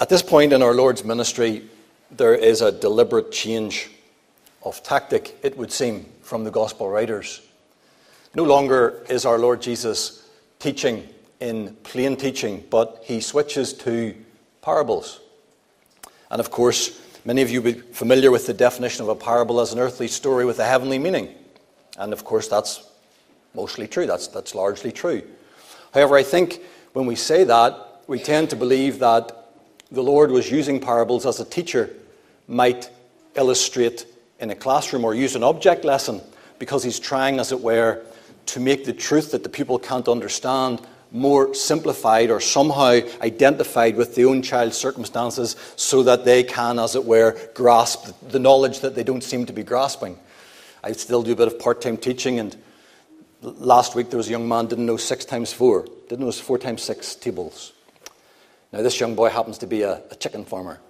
At this point in our Lord's ministry, there is a deliberate change of tactic, it would seem, from the gospel writers. No longer is our Lord Jesus teaching in plain teaching, but he switches to parables. And of course, many of you will be familiar with the definition of a parable as an earthly story with a heavenly meaning. And of course, that's mostly true, that's, that's largely true. However, I think when we say that, we tend to believe that the Lord was using parables as a teacher might illustrate in a classroom or use an object lesson because he's trying, as it were, to make the truth that the people can't understand more simplified or somehow identified with their own child's circumstances so that they can, as it were, grasp the knowledge that they don't seem to be grasping. I still do a bit of part time teaching, and last week there was a young man didn't know six times four, didn't know four times six tables. Now, this young boy happens to be a, a chicken farmer.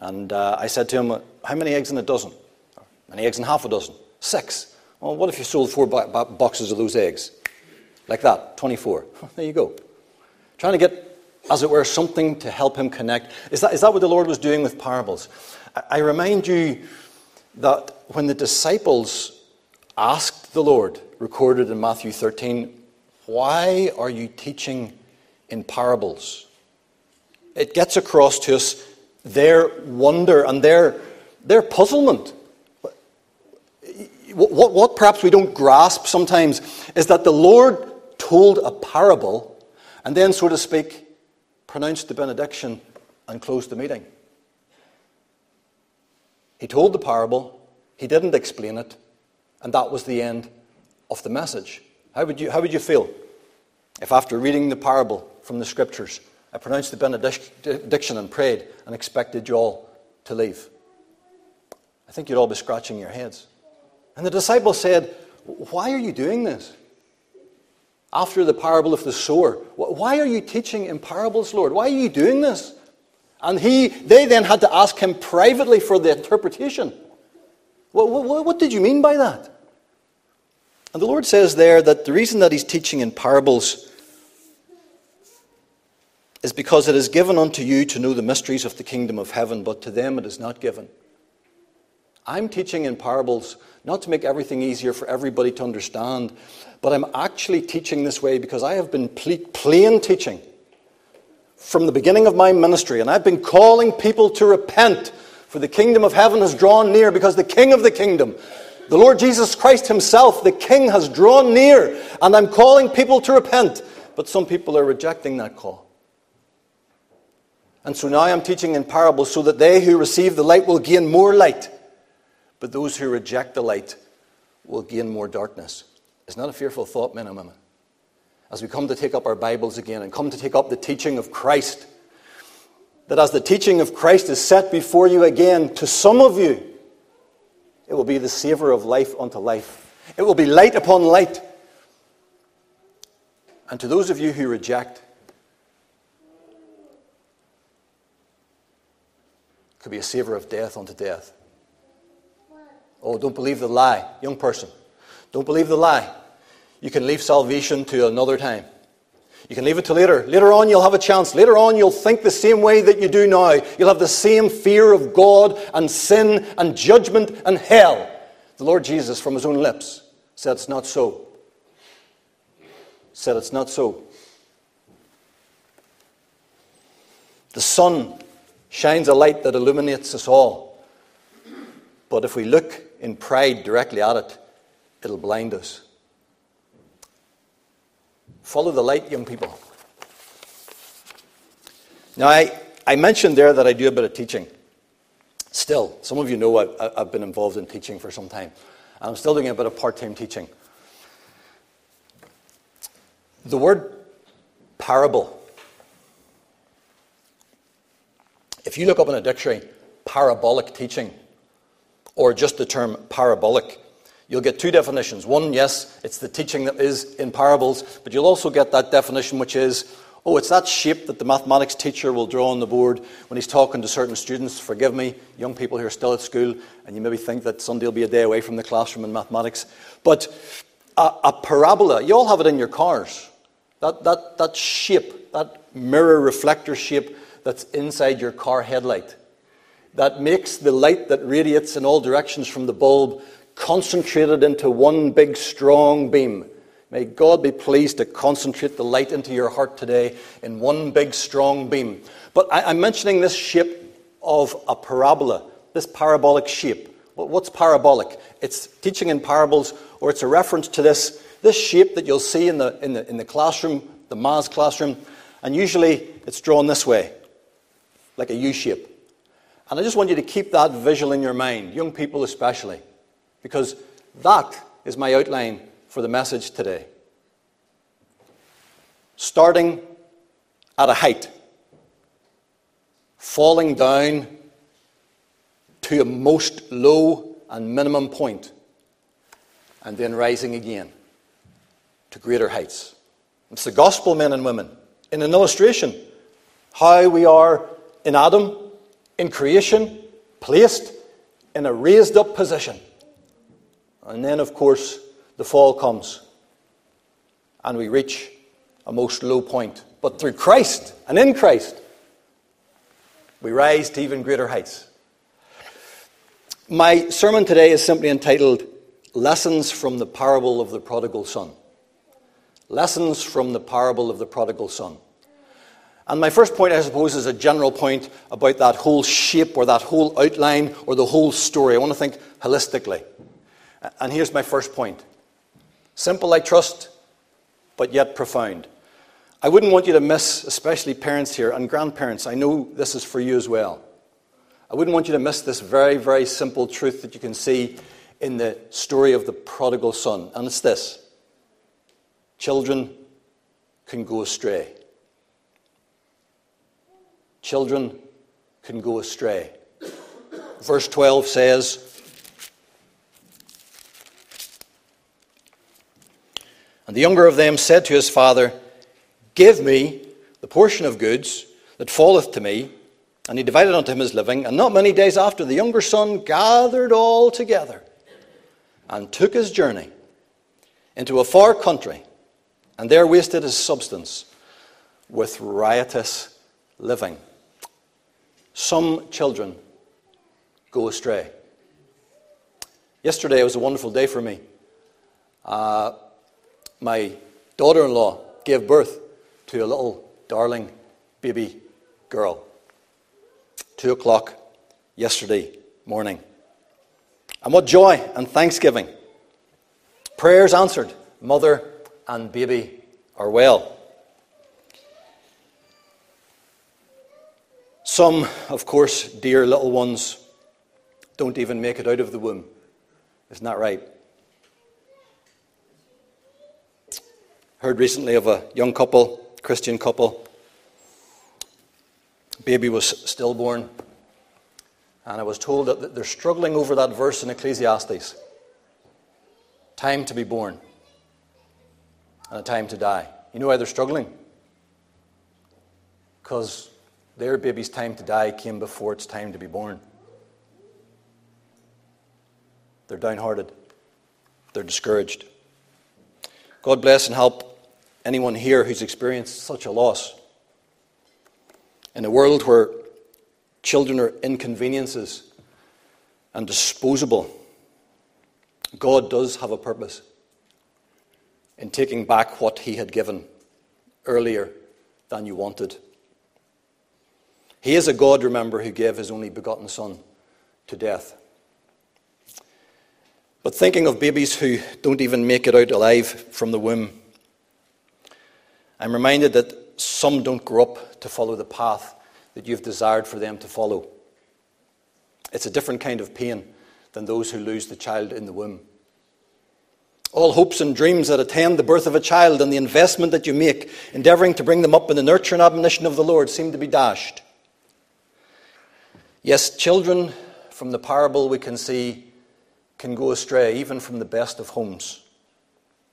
And uh, I said to him, How many eggs in a dozen? How many eggs in half a dozen? Six. Well, what if you sold four bo- boxes of those eggs? Like that, 24. there you go. Trying to get, as it were, something to help him connect. Is that, is that what the Lord was doing with parables? I, I remind you that when the disciples asked the Lord, recorded in Matthew 13, Why are you teaching in parables? It gets across to us their wonder and their, their puzzlement. What, what, perhaps we don't grasp sometimes is that the Lord told a parable and then, so to speak, pronounced the benediction and closed the meeting. He told the parable, he didn't explain it, and that was the end of the message. How would you, how would you feel if, after reading the parable from the scriptures, I pronounced the benediction and prayed and expected you all to leave. I think you'd all be scratching your heads. And the disciples said, Why are you doing this? After the parable of the sower, why are you teaching in parables, Lord? Why are you doing this? And he, they then had to ask him privately for the interpretation. What, what, what did you mean by that? And the Lord says there that the reason that he's teaching in parables is because it is given unto you to know the mysteries of the kingdom of heaven, but to them it is not given. I'm teaching in parables not to make everything easier for everybody to understand, but I'm actually teaching this way because I have been plain teaching from the beginning of my ministry, and I've been calling people to repent, for the kingdom of heaven has drawn near, because the king of the kingdom, the Lord Jesus Christ himself, the king, has drawn near, and I'm calling people to repent. But some people are rejecting that call. And so now I'm teaching in parables so that they who receive the light will gain more light, but those who reject the light will gain more darkness. Isn't that a fearful thought, men and women? As we come to take up our Bibles again and come to take up the teaching of Christ, that as the teaching of Christ is set before you again, to some of you, it will be the savour of life unto life. It will be light upon light. And to those of you who reject, could be a savour of death unto death. Oh, don't believe the lie, young person. Don't believe the lie. You can leave salvation to another time. You can leave it to later. Later on, you'll have a chance. Later on, you'll think the same way that you do now. You'll have the same fear of God and sin and judgment and hell. The Lord Jesus, from his own lips, said it's not so. Said it's not so. The sun shines a light that illuminates us all. But if we look in pride directly at it, it'll blind us. Follow the light, young people. Now, I, I mentioned there that I do a bit of teaching. Still, some of you know I've, I've been involved in teaching for some time. And I'm still doing a bit of part time teaching. The word parable If you look up in a dictionary, parabolic teaching, or just the term parabolic, you'll get two definitions. One, yes, it's the teaching that is in parables, but you'll also get that definition which is, oh, it's that shape that the mathematics teacher will draw on the board when he's talking to certain students. Forgive me, young people who are still at school, and you maybe think that Sunday will be a day away from the classroom in mathematics. But a, a parabola, you all have it in your cars. That, that, that shape, that mirror reflector shape that's inside your car headlight that makes the light that radiates in all directions from the bulb concentrated into one big strong beam. May God be pleased to concentrate the light into your heart today in one big strong beam. But I, am mentioning this shape of a parabola, this parabolic shape. What's parabolic? It's teaching in parables, or it's a reference to this, this shape that you'll see in the, in, the, in the classroom, the maths classroom, and usually it's drawn this way, like a U shape. And I just want you to keep that visual in your mind, young people especially, because that is my outline for the message today. Starting at a height, falling down to a most low and minimum point, and then rising again to greater heights. It's the gospel, men and women, in an illustration how we are in Adam in creation, placed in a raised up position. And then, of course, the fall comes and we reach a most low point. But through Christ and in Christ, we rise to even greater heights. My sermon today is simply entitled Lessons from the Parable of the Prodigal Son. Lessons from the Parable of the Prodigal Son. And my first point, I suppose, is a general point about that whole shape or that whole outline or the whole story. I want to think holistically. And here's my first point simple, I trust, but yet profound. I wouldn't want you to miss, especially parents here and grandparents. I know this is for you as well. I wouldn't want you to miss this very, very simple truth that you can see in the story of the prodigal son. And it's this children can go astray children can go astray. Verse 12 says, And the younger of them said to his father, Give me the portion of goods that falleth to me. And he divided unto him his living. And not many days after, the younger son gathered all together and took his journey into a far country, and there wasted his substance with riotous living some children go astray. Yesterday was a wonderful day for me. Uh, my daughter in law gave birth to a little darling baby girl. Two o'clock yesterday morning. And what joy and thanksgiving. Prayers answered. Mother and baby are well. Some, of course, dear little ones, don't even make it out of the womb. Isn't that right? Heard recently of a young couple, Christian couple. Baby was stillborn. And I was told that they're struggling over that verse in Ecclesiastes time to be born and a time to die. You know why they're struggling? Because their baby's time to die came before its time to be born. They're downhearted. They're discouraged. God bless and help anyone here who's experienced such a loss. In a world where children are inconveniences and disposable, God does have a purpose in taking back what He had given earlier than you wanted. He is a God, remember, who gave his only begotten Son to death. But thinking of babies who don't even make it out alive from the womb, I'm reminded that some don't grow up to follow the path that you've desired for them to follow. It's a different kind of pain than those who lose the child in the womb. All hopes and dreams that attend the birth of a child and the investment that you make endeavoring to bring them up in the nurture and admonition of the Lord seem to be dashed. Yes, children from the parable we can see can go astray, even from the best of homes.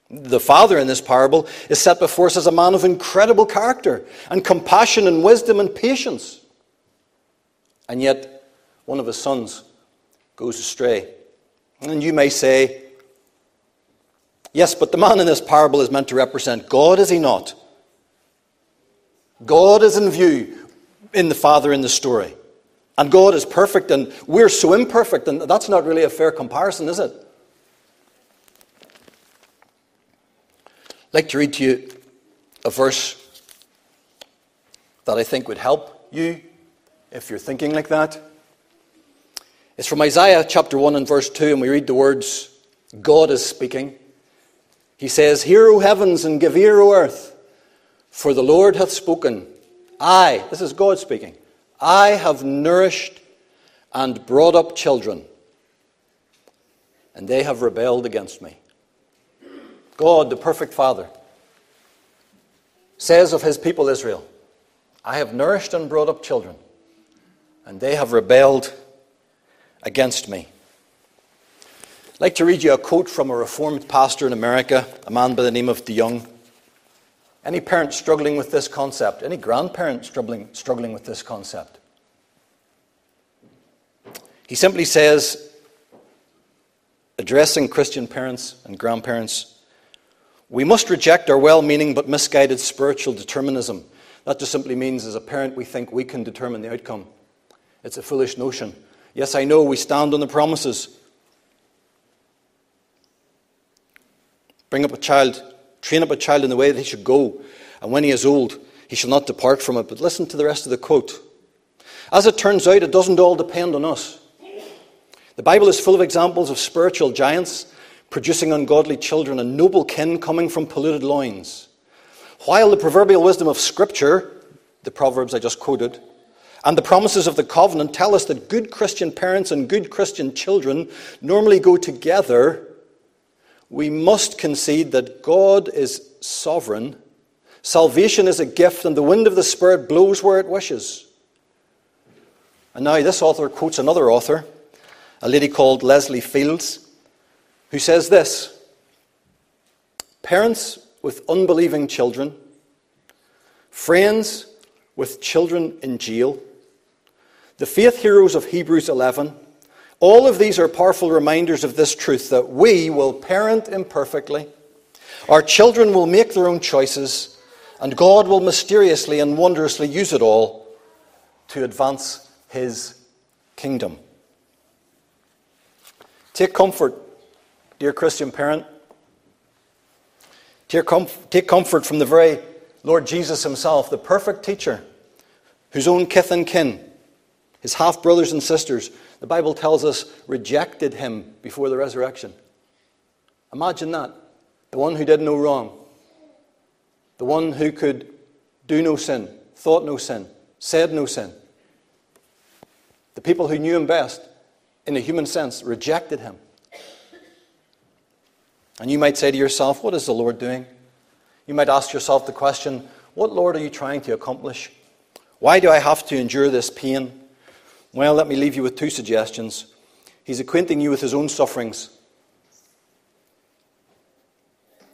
The father in this parable is set before us as a man of incredible character and compassion and wisdom and patience. And yet, one of his sons goes astray. And you may say, yes, but the man in this parable is meant to represent God, is he not? God is in view in the Father in the story. And God is perfect, and we're so imperfect, and that's not really a fair comparison, is it? I'd like to read to you a verse that I think would help you if you're thinking like that. It's from Isaiah chapter 1 and verse 2, and we read the words God is speaking. He says, Hear, O heavens, and give ear, O earth, for the Lord hath spoken. I, this is God speaking, I have nourished and brought up children, and they have rebelled against me. God, the perfect Father, says of his people Israel, I have nourished and brought up children, and they have rebelled against me. I'd like to read you a quote from a Reformed pastor in America, a man by the name of DeYoung. Any parent struggling with this concept, any grandparent struggling, struggling with this concept? He simply says, addressing Christian parents and grandparents, we must reject our well meaning but misguided spiritual determinism. That just simply means, as a parent, we think we can determine the outcome. It's a foolish notion. Yes, I know we stand on the promises Bring up a child, train up a child in the way that he should go, and when he is old, he shall not depart from it. But listen to the rest of the quote. As it turns out, it doesn't all depend on us. The Bible is full of examples of spiritual giants producing ungodly children and noble kin coming from polluted loins. While the proverbial wisdom of Scripture, the Proverbs I just quoted, and the promises of the covenant tell us that good Christian parents and good Christian children normally go together we must concede that God is sovereign. Salvation is a gift, and the wind of the Spirit blows where it wishes. And now, this author quotes another author, a lady called Leslie Fields, who says this Parents with unbelieving children, friends with children in jail, the faith heroes of Hebrews 11, all of these are powerful reminders of this truth that we will parent imperfectly, our children will make their own choices, and God will mysteriously and wondrously use it all to advance His kingdom. Take comfort, dear Christian parent. Take comfort from the very Lord Jesus Himself, the perfect teacher, whose own kith and kin, his half brothers and sisters, the Bible tells us, rejected him before the resurrection. Imagine that. The one who did no wrong, the one who could do no sin, thought no sin, said no sin. The people who knew him best, in a human sense, rejected him. And you might say to yourself, What is the Lord doing? You might ask yourself the question, What, Lord, are you trying to accomplish? Why do I have to endure this pain? Well, let me leave you with two suggestions. He's acquainting you with his own sufferings.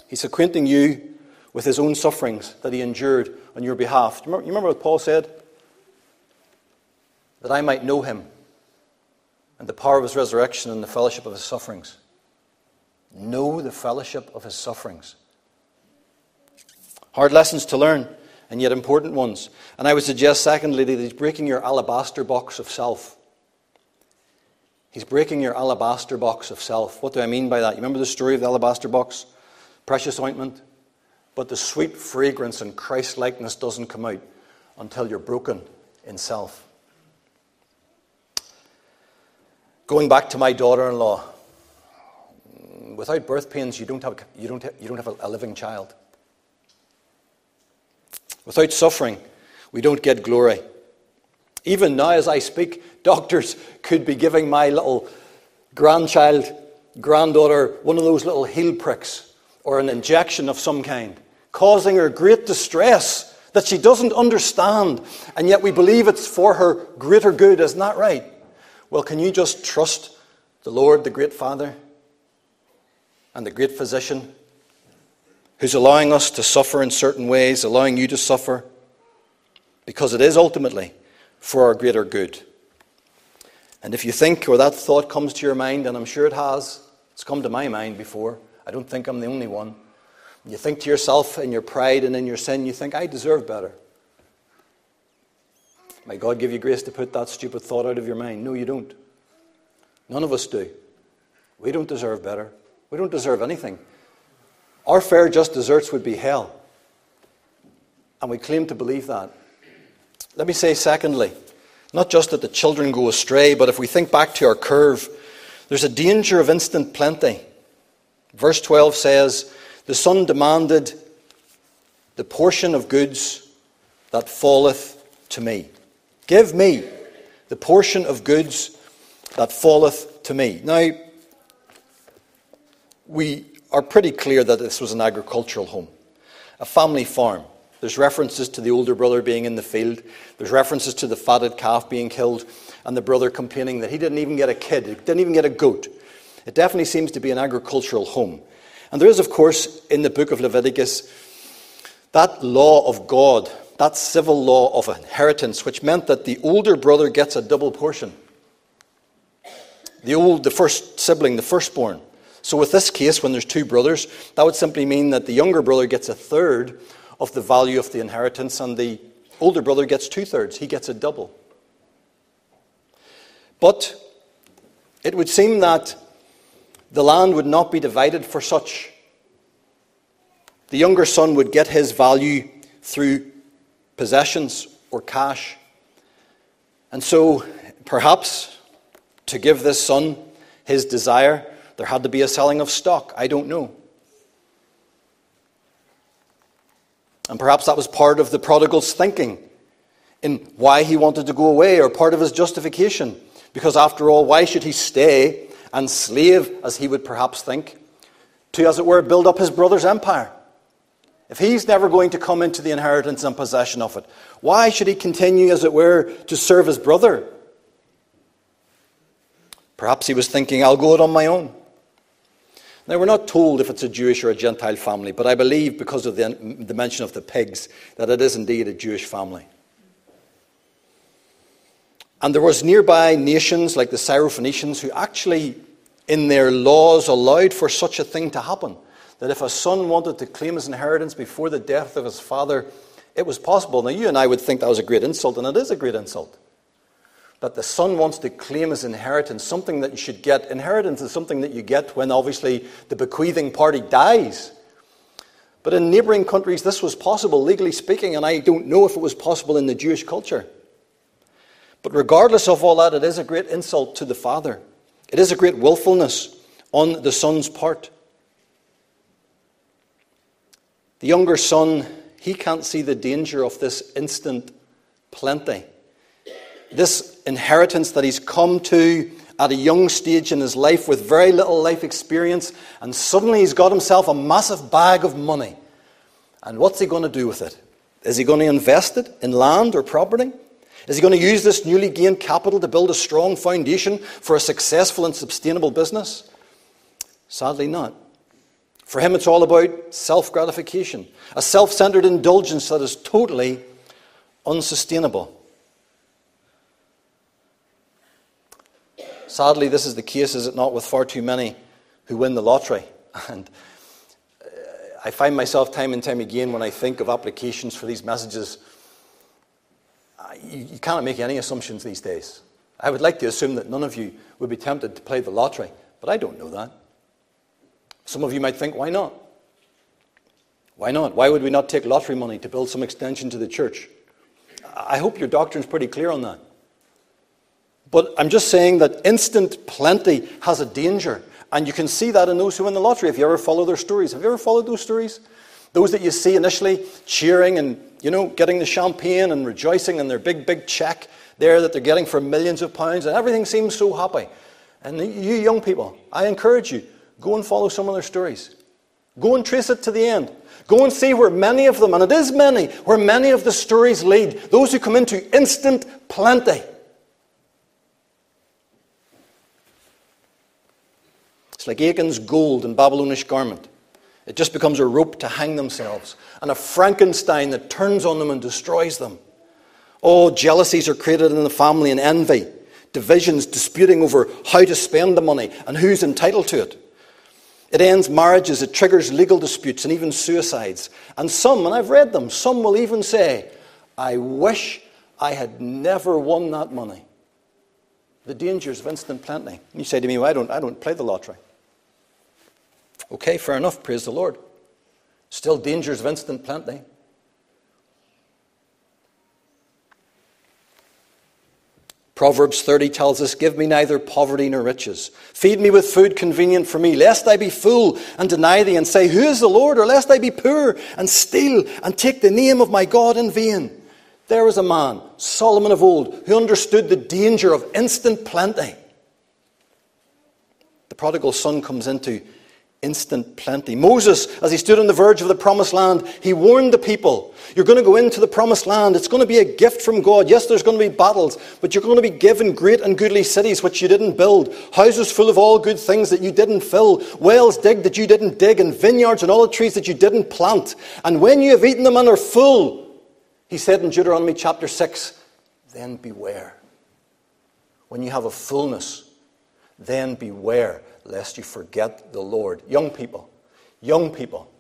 He's acquainting you with his own sufferings that he endured on your behalf. You remember, you remember what Paul said? That I might know him and the power of his resurrection and the fellowship of his sufferings. Know the fellowship of his sufferings. Hard lessons to learn and yet important ones. And I would suggest, secondly, that he's breaking your alabaster box of self. He's breaking your alabaster box of self. What do I mean by that? You remember the story of the alabaster box? Precious ointment. But the sweet fragrance and Christ likeness doesn't come out until you're broken in self. Going back to my daughter in law, without birth pains, you don't have, you don't have, you don't have a, a living child. Without suffering, we don't get glory. Even now, as I speak, doctors could be giving my little grandchild, granddaughter, one of those little heel pricks or an injection of some kind, causing her great distress that she doesn't understand, and yet we believe it's for her greater good. Isn't that right? Well, can you just trust the Lord, the great Father, and the great physician who's allowing us to suffer in certain ways, allowing you to suffer, because it is ultimately for our greater good. And if you think, or that thought comes to your mind, and I'm sure it has, it's come to my mind before, I don't think I'm the only one. You think to yourself in your pride and in your sin, you think, I deserve better. May God give you grace to put that stupid thought out of your mind. No, you don't. None of us do. We don't deserve better. We don't deserve anything. Our fair, just deserts would be hell. And we claim to believe that. Let me say, secondly, not just that the children go astray, but if we think back to our curve, there's a danger of instant plenty. Verse 12 says, The son demanded the portion of goods that falleth to me. Give me the portion of goods that falleth to me. Now, we are pretty clear that this was an agricultural home, a family farm. There's references to the older brother being in the field. There's references to the fatted calf being killed and the brother complaining that he didn't even get a kid, he didn't even get a goat. It definitely seems to be an agricultural home. And there is, of course, in the book of Leviticus, that law of God, that civil law of inheritance, which meant that the older brother gets a double portion. The old, the first sibling, the firstborn. So, with this case, when there's two brothers, that would simply mean that the younger brother gets a third of the value of the inheritance, and the older brother gets two thirds. He gets a double. But it would seem that the land would not be divided for such. The younger son would get his value through possessions or cash. And so, perhaps, to give this son his desire, there had to be a selling of stock. I don't know. And perhaps that was part of the prodigal's thinking in why he wanted to go away, or part of his justification. Because after all, why should he stay and slave, as he would perhaps think, to, as it were, build up his brother's empire? If he's never going to come into the inheritance and possession of it, why should he continue, as it were, to serve his brother? Perhaps he was thinking, I'll go it on my own. Now, we're not told if it's a Jewish or a Gentile family, but I believe because of the, the mention of the pigs that it is indeed a Jewish family. And there was nearby nations like the Syrophoenicians who actually, in their laws, allowed for such a thing to happen. That if a son wanted to claim his inheritance before the death of his father, it was possible. Now, you and I would think that was a great insult, and it is a great insult that the son wants to claim his inheritance, something that you should get. Inheritance is something that you get when obviously the bequeathing party dies. But in neighboring countries, this was possible, legally speaking, and I don't know if it was possible in the Jewish culture. But regardless of all that, it is a great insult to the father. It is a great willfulness on the son's part. The younger son, he can't see the danger of this instant plenty this inheritance that he's come to at a young stage in his life with very little life experience, and suddenly he's got himself a massive bag of money. And what's he going to do with it? Is he going to invest it in land or property? Is he going to use this newly gained capital to build a strong foundation for a successful and sustainable business? Sadly, not. For him, it's all about self gratification, a self centered indulgence that is totally unsustainable. Sadly, this is the case, is it not, with far too many who win the lottery. And uh, I find myself time and time again when I think of applications for these messages, you, you cannot make any assumptions these days. I would like to assume that none of you would be tempted to play the lottery, but I don't know that. Some of you might think, why not? Why not? Why would we not take lottery money to build some extension to the church? I hope your doctrine's pretty clear on that. But I'm just saying that instant plenty has a danger. And you can see that in those who win the lottery. If you ever follow their stories, have you ever followed those stories? Those that you see initially cheering and, you know, getting the champagne and rejoicing and their big, big check there that they're getting for millions of pounds, and everything seems so happy. And you young people, I encourage you, go and follow some of their stories. Go and trace it to the end. Go and see where many of them, and it is many, where many of the stories lead. Those who come into instant plenty. Like Achan's gold and Babylonish garment. It just becomes a rope to hang themselves, and a Frankenstein that turns on them and destroys them. Oh, jealousies are created in the family and envy, divisions disputing over how to spend the money and who's entitled to it. It ends marriages, it triggers legal disputes and even suicides. And some, and I've read them, some will even say, I wish I had never won that money. The dangers of instant planting. You say to me, well, I, don't, I don't play the lottery. Okay, fair enough. Praise the Lord. Still dangers of instant planting. Proverbs 30 tells us, Give me neither poverty nor riches. Feed me with food convenient for me, lest I be full and deny thee and say, Who is the Lord? Or lest I be poor and steal and take the name of my God in vain. There was a man, Solomon of old, who understood the danger of instant plenty. The prodigal son comes into instant plenty. Moses, as he stood on the verge of the promised land, he warned the people You're going to go into the promised land. It's going to be a gift from God. Yes, there's going to be battles, but you're going to be given great and goodly cities which you didn't build, houses full of all good things that you didn't fill, wells digged that you didn't dig, and vineyards and olive trees that you didn't plant. And when you have eaten them and are full, he said in Deuteronomy chapter 6, then beware. When you have a fullness, then beware lest you forget the Lord. Young people, young people,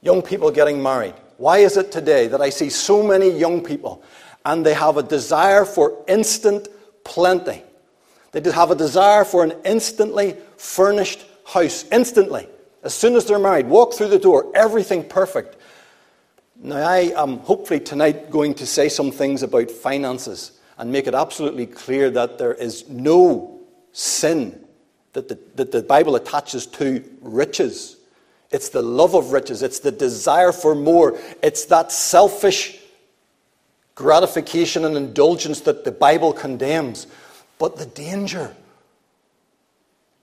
young people getting married. Why is it today that I see so many young people and they have a desire for instant plenty? They have a desire for an instantly furnished house, instantly. As soon as they're married, walk through the door, everything perfect. Now, I am hopefully tonight going to say some things about finances and make it absolutely clear that there is no sin that the, that the Bible attaches to riches. It's the love of riches, it's the desire for more, it's that selfish gratification and indulgence that the Bible condemns. But the danger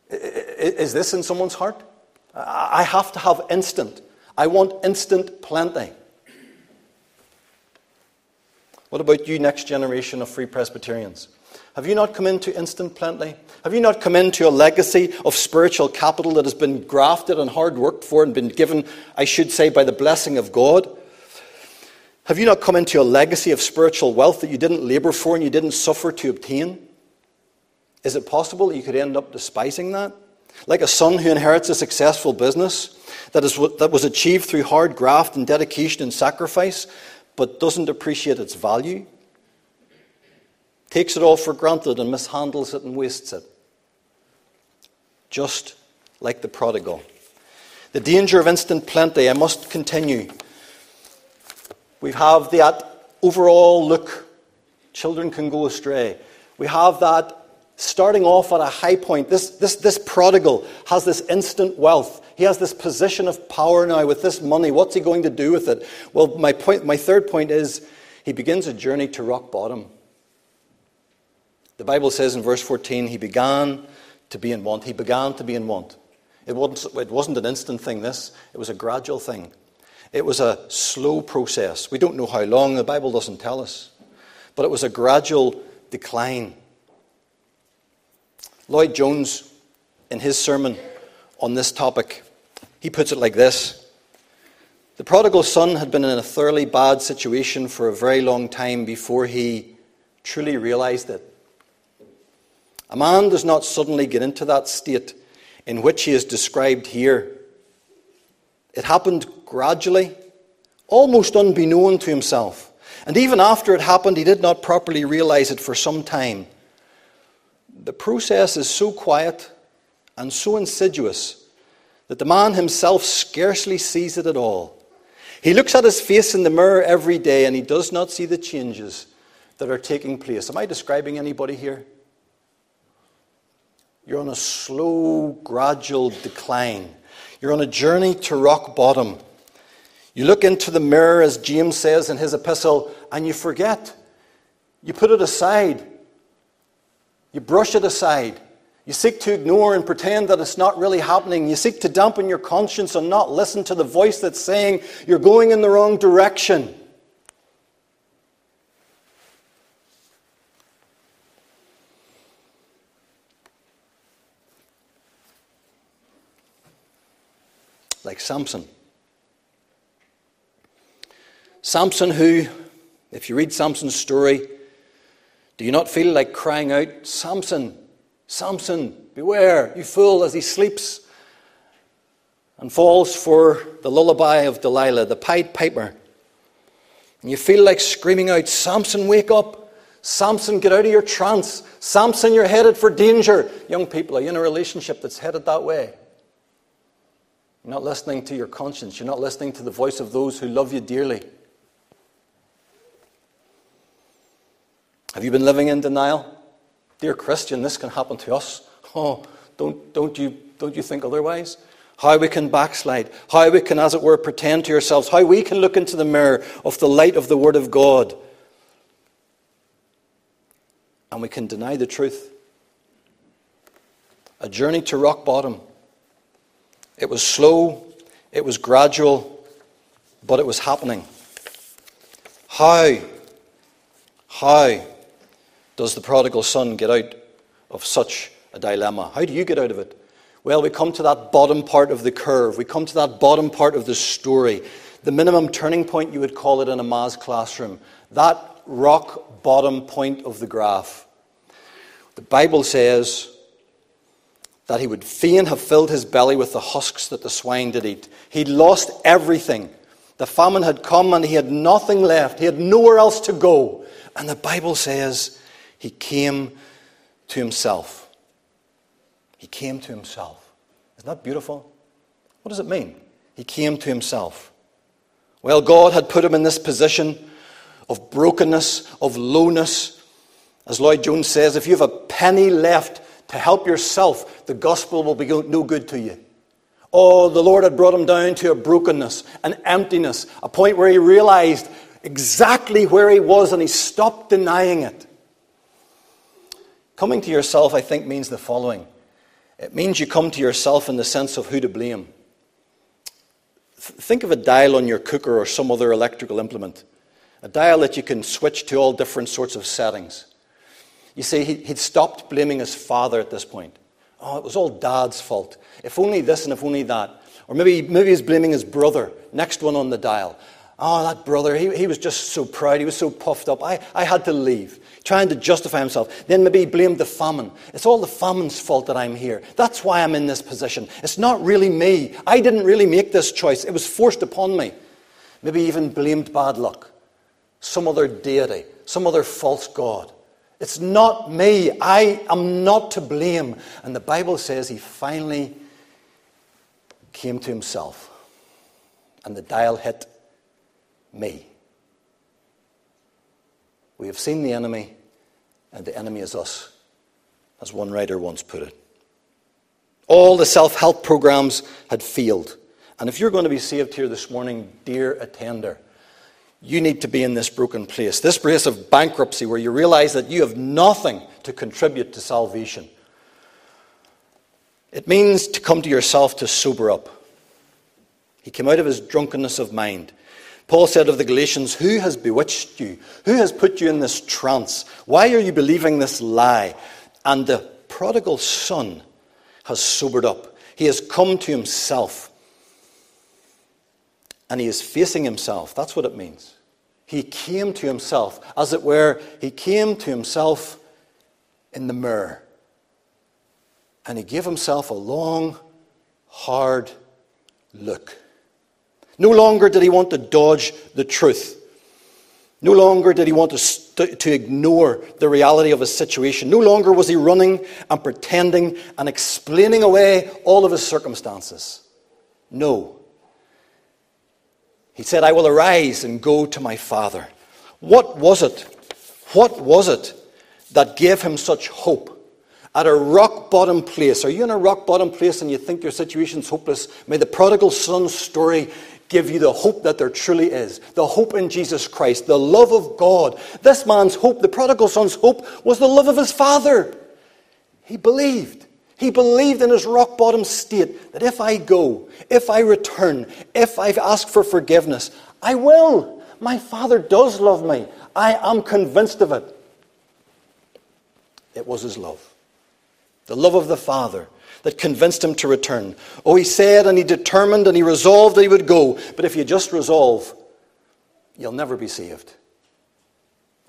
is this in someone's heart? I have to have instant. I want instant plenty. What about you, next generation of free Presbyterians? Have you not come into instant plenty? Have you not come into a legacy of spiritual capital that has been grafted and hard worked for and been given, I should say, by the blessing of God? Have you not come into a legacy of spiritual wealth that you didn't labor for and you didn't suffer to obtain? Is it possible that you could end up despising that? Like a son who inherits a successful business that, is, that was achieved through hard graft and dedication and sacrifice, but doesn't appreciate its value? Takes it all for granted and mishandles it and wastes it. Just like the prodigal. The danger of instant plenty, I must continue. We have that overall look. Children can go astray. We have that starting off at a high point. This, this, this prodigal has this instant wealth. He has this position of power now with this money. What's he going to do with it? Well, my, point, my third point is he begins a journey to rock bottom. The Bible says in verse 14, he began to be in want. He began to be in want. It wasn't, it wasn't an instant thing, this. It was a gradual thing. It was a slow process. We don't know how long, the Bible doesn't tell us. But it was a gradual decline. Lloyd Jones, in his sermon on this topic, he puts it like this The prodigal son had been in a thoroughly bad situation for a very long time before he truly realized it. A man does not suddenly get into that state in which he is described here. It happened gradually, almost unbeknown to himself. And even after it happened, he did not properly realize it for some time. The process is so quiet and so insidious that the man himself scarcely sees it at all. He looks at his face in the mirror every day and he does not see the changes that are taking place. Am I describing anybody here? You're on a slow, gradual decline. You're on a journey to rock bottom. You look into the mirror, as James says in his epistle, and you forget. You put it aside. You brush it aside. You seek to ignore and pretend that it's not really happening. You seek to dampen your conscience and not listen to the voice that's saying you're going in the wrong direction. Like Samson. Samson, who, if you read Samson's story, do you not feel like crying out, Samson, Samson, beware, you fool, as he sleeps and falls for the lullaby of Delilah, the Pied Piper? And you feel like screaming out, Samson, wake up. Samson, get out of your trance. Samson, you're headed for danger. Young people, are you in a relationship that's headed that way? You're not listening to your conscience. You're not listening to the voice of those who love you dearly. Have you been living in denial? Dear Christian, this can happen to us. Oh, don't, don't, you, don't you think otherwise? How we can backslide, how we can, as it were, pretend to ourselves, how we can look into the mirror of the light of the Word of God and we can deny the truth. A journey to rock bottom. It was slow, it was gradual, but it was happening. How, how does the prodigal son get out of such a dilemma? How do you get out of it? Well, we come to that bottom part of the curve. We come to that bottom part of the story. The minimum turning point, you would call it in a maths classroom. That rock bottom point of the graph. The Bible says that he would fain have filled his belly with the husks that the swine did eat. He'd lost everything. The famine had come and he had nothing left. He had nowhere else to go. And the Bible says he came to himself. He came to himself. Isn't that beautiful? What does it mean? He came to himself. Well, God had put him in this position of brokenness, of lowness. As Lloyd Jones says, if you have a penny left to help yourself, the gospel will be no good to you. Oh, the Lord had brought him down to a brokenness, an emptiness, a point where he realized exactly where he was and he stopped denying it. Coming to yourself, I think, means the following it means you come to yourself in the sense of who to blame. Think of a dial on your cooker or some other electrical implement, a dial that you can switch to all different sorts of settings. You see, he'd stopped blaming his father at this point. Oh, it was all dad's fault. If only this and if only that. Or maybe, maybe he's blaming his brother, next one on the dial. Oh, that brother, he, he was just so proud. He was so puffed up. I, I had to leave, trying to justify himself. Then maybe he blamed the famine. It's all the famine's fault that I'm here. That's why I'm in this position. It's not really me. I didn't really make this choice, it was forced upon me. Maybe even blamed bad luck, some other deity, some other false god. It's not me. I am not to blame. And the Bible says he finally came to himself. And the dial hit me. We have seen the enemy, and the enemy is us, as one writer once put it. All the self help programs had failed. And if you're going to be saved here this morning, dear attender, you need to be in this broken place, this place of bankruptcy where you realize that you have nothing to contribute to salvation. It means to come to yourself to sober up. He came out of his drunkenness of mind. Paul said of the Galatians, Who has bewitched you? Who has put you in this trance? Why are you believing this lie? And the prodigal son has sobered up. He has come to himself and he is facing himself. That's what it means. He came to himself. As it were, he came to himself in the mirror. And he gave himself a long, hard look. No longer did he want to dodge the truth. No longer did he want to, st- to ignore the reality of his situation. No longer was he running and pretending and explaining away all of his circumstances. No. He said, I will arise and go to my father. What was it? What was it that gave him such hope? At a rock bottom place. Are you in a rock bottom place and you think your situation's hopeless? May the prodigal son's story give you the hope that there truly is. The hope in Jesus Christ, the love of God. This man's hope, the prodigal son's hope, was the love of his father. He believed. He believed in his rock bottom state that if I go, if I return, if I ask for forgiveness, I will. My Father does love me. I am convinced of it. It was his love. The love of the Father that convinced him to return. Oh, he said and he determined and he resolved that he would go. But if you just resolve, you'll never be saved.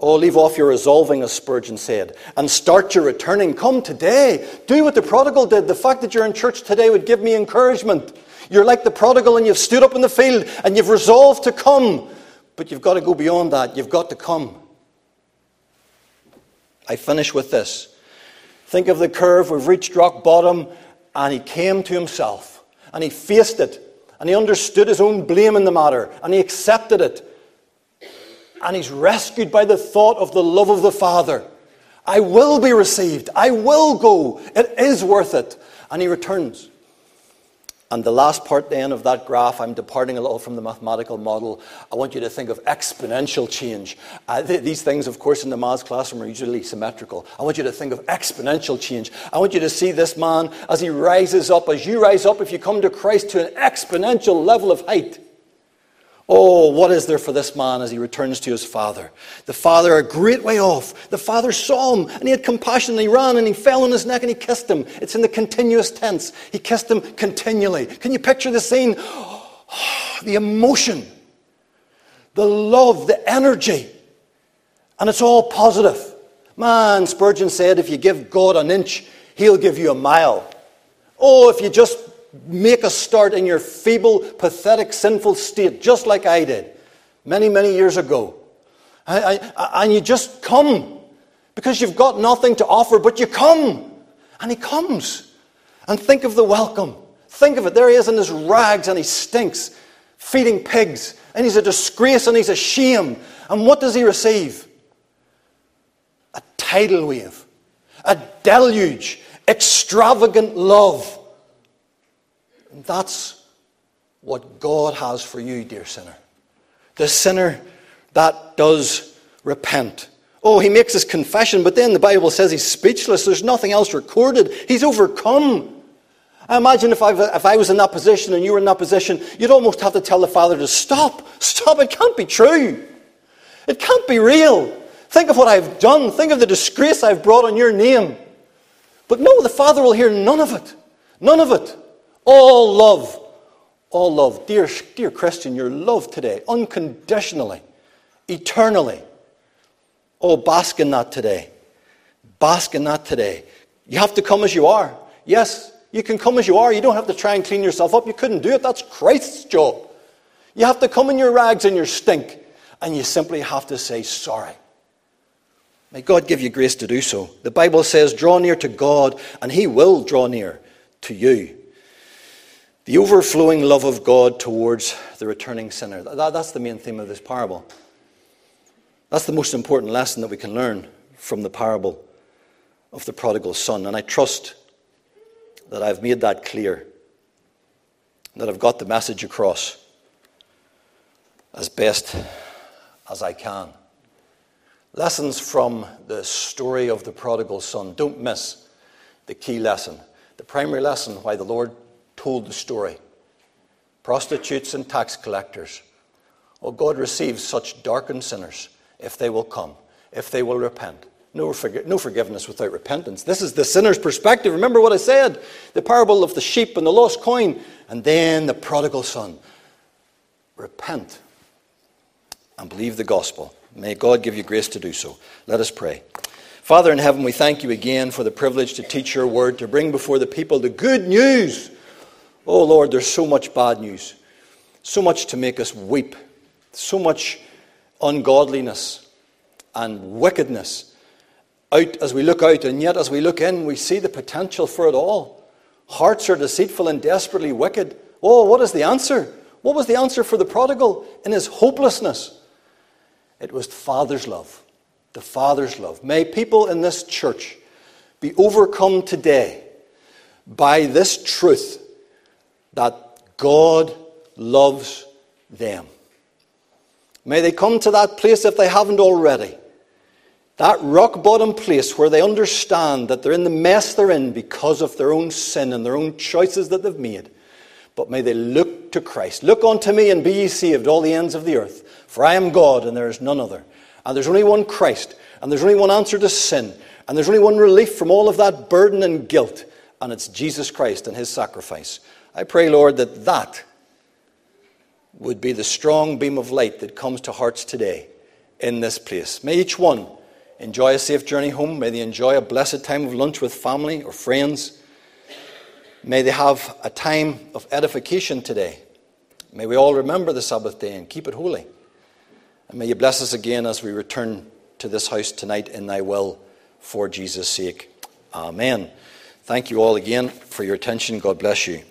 Oh, leave off your resolving, as Spurgeon said, and start your returning. Come today. Do what the prodigal did. The fact that you're in church today would give me encouragement. You're like the prodigal and you've stood up in the field and you've resolved to come. But you've got to go beyond that. You've got to come. I finish with this. Think of the curve. We've reached rock bottom, and he came to himself, and he faced it, and he understood his own blame in the matter, and he accepted it. And he's rescued by the thought of the love of the Father. I will be received. I will go. It is worth it. And he returns. And the last part then of that graph, I'm departing a little from the mathematical model. I want you to think of exponential change. Uh, th- these things, of course, in the maths classroom are usually symmetrical. I want you to think of exponential change. I want you to see this man as he rises up, as you rise up, if you come to Christ, to an exponential level of height. Oh, what is there for this man as he returns to his father? The father, a great way off, the father saw him and he had compassion and he ran and he fell on his neck and he kissed him. It's in the continuous tense. He kissed him continually. Can you picture the scene? the emotion, the love, the energy. And it's all positive. Man, Spurgeon said, if you give God an inch, he'll give you a mile. Oh, if you just make a start in your feeble, pathetic, sinful state, just like I did many, many years ago. I, I, and you just come because you've got nothing to offer, but you come. And he comes. And think of the welcome. Think of it. There he is in his rags and he stinks, feeding pigs. And he's a disgrace and he's a shame. And what does he receive? A tidal wave, a deluge, extravagant love that's what God has for you, dear sinner. The sinner that does repent. Oh, he makes his confession, but then the Bible says he's speechless. There's nothing else recorded. He's overcome. I imagine if I, if I was in that position and you were in that position, you'd almost have to tell the Father to stop. Stop. It can't be true. It can't be real. Think of what I've done. Think of the disgrace I've brought on your name. But no, the Father will hear none of it. None of it. All love, all love. Dear, dear Christian, you're loved today, unconditionally, eternally. Oh, bask in that today. Bask in that today. You have to come as you are. Yes, you can come as you are. You don't have to try and clean yourself up. You couldn't do it. That's Christ's job. You have to come in your rags and your stink, and you simply have to say sorry. May God give you grace to do so. The Bible says, Draw near to God, and He will draw near to you. The overflowing love of God towards the returning sinner. That, that's the main theme of this parable. That's the most important lesson that we can learn from the parable of the prodigal son. And I trust that I've made that clear, that I've got the message across as best as I can. Lessons from the story of the prodigal son. Don't miss the key lesson. The primary lesson why the Lord told the story. Prostitutes and tax collectors. Oh, God receives such darkened sinners if they will come, if they will repent. No, forg- no forgiveness without repentance. This is the sinner's perspective. Remember what I said the parable of the sheep and the lost coin, and then the prodigal son. Repent and believe the gospel. May God give you grace to do so. Let us pray. Father in heaven, we thank you again for the privilege to teach your word, to bring before the people the good news Oh Lord, there's so much bad news, so much to make us weep, so much ungodliness and wickedness out as we look out, and yet as we look in, we see the potential for it all. Hearts are deceitful and desperately wicked. Oh, what is the answer? What was the answer for the prodigal in his hopelessness? It was the Father's love. The Father's love. May people in this church be overcome today by this truth that God loves them. May they come to that place if they haven't already. That rock bottom place where they understand that they're in the mess they're in because of their own sin and their own choices that they've made. But may they look to Christ. Look unto me and be ye saved, all the ends of the earth. For I am God and there is none other. And there's only one Christ. And there's only one answer to sin. And there's only one relief from all of that burden and guilt. And it's Jesus Christ and his sacrifice. I pray, Lord, that that would be the strong beam of light that comes to hearts today in this place. May each one enjoy a safe journey home. May they enjoy a blessed time of lunch with family or friends. May they have a time of edification today. May we all remember the Sabbath day and keep it holy. And may you bless us again as we return to this house tonight in thy will for Jesus' sake. Amen. Thank you all again for your attention. God bless you.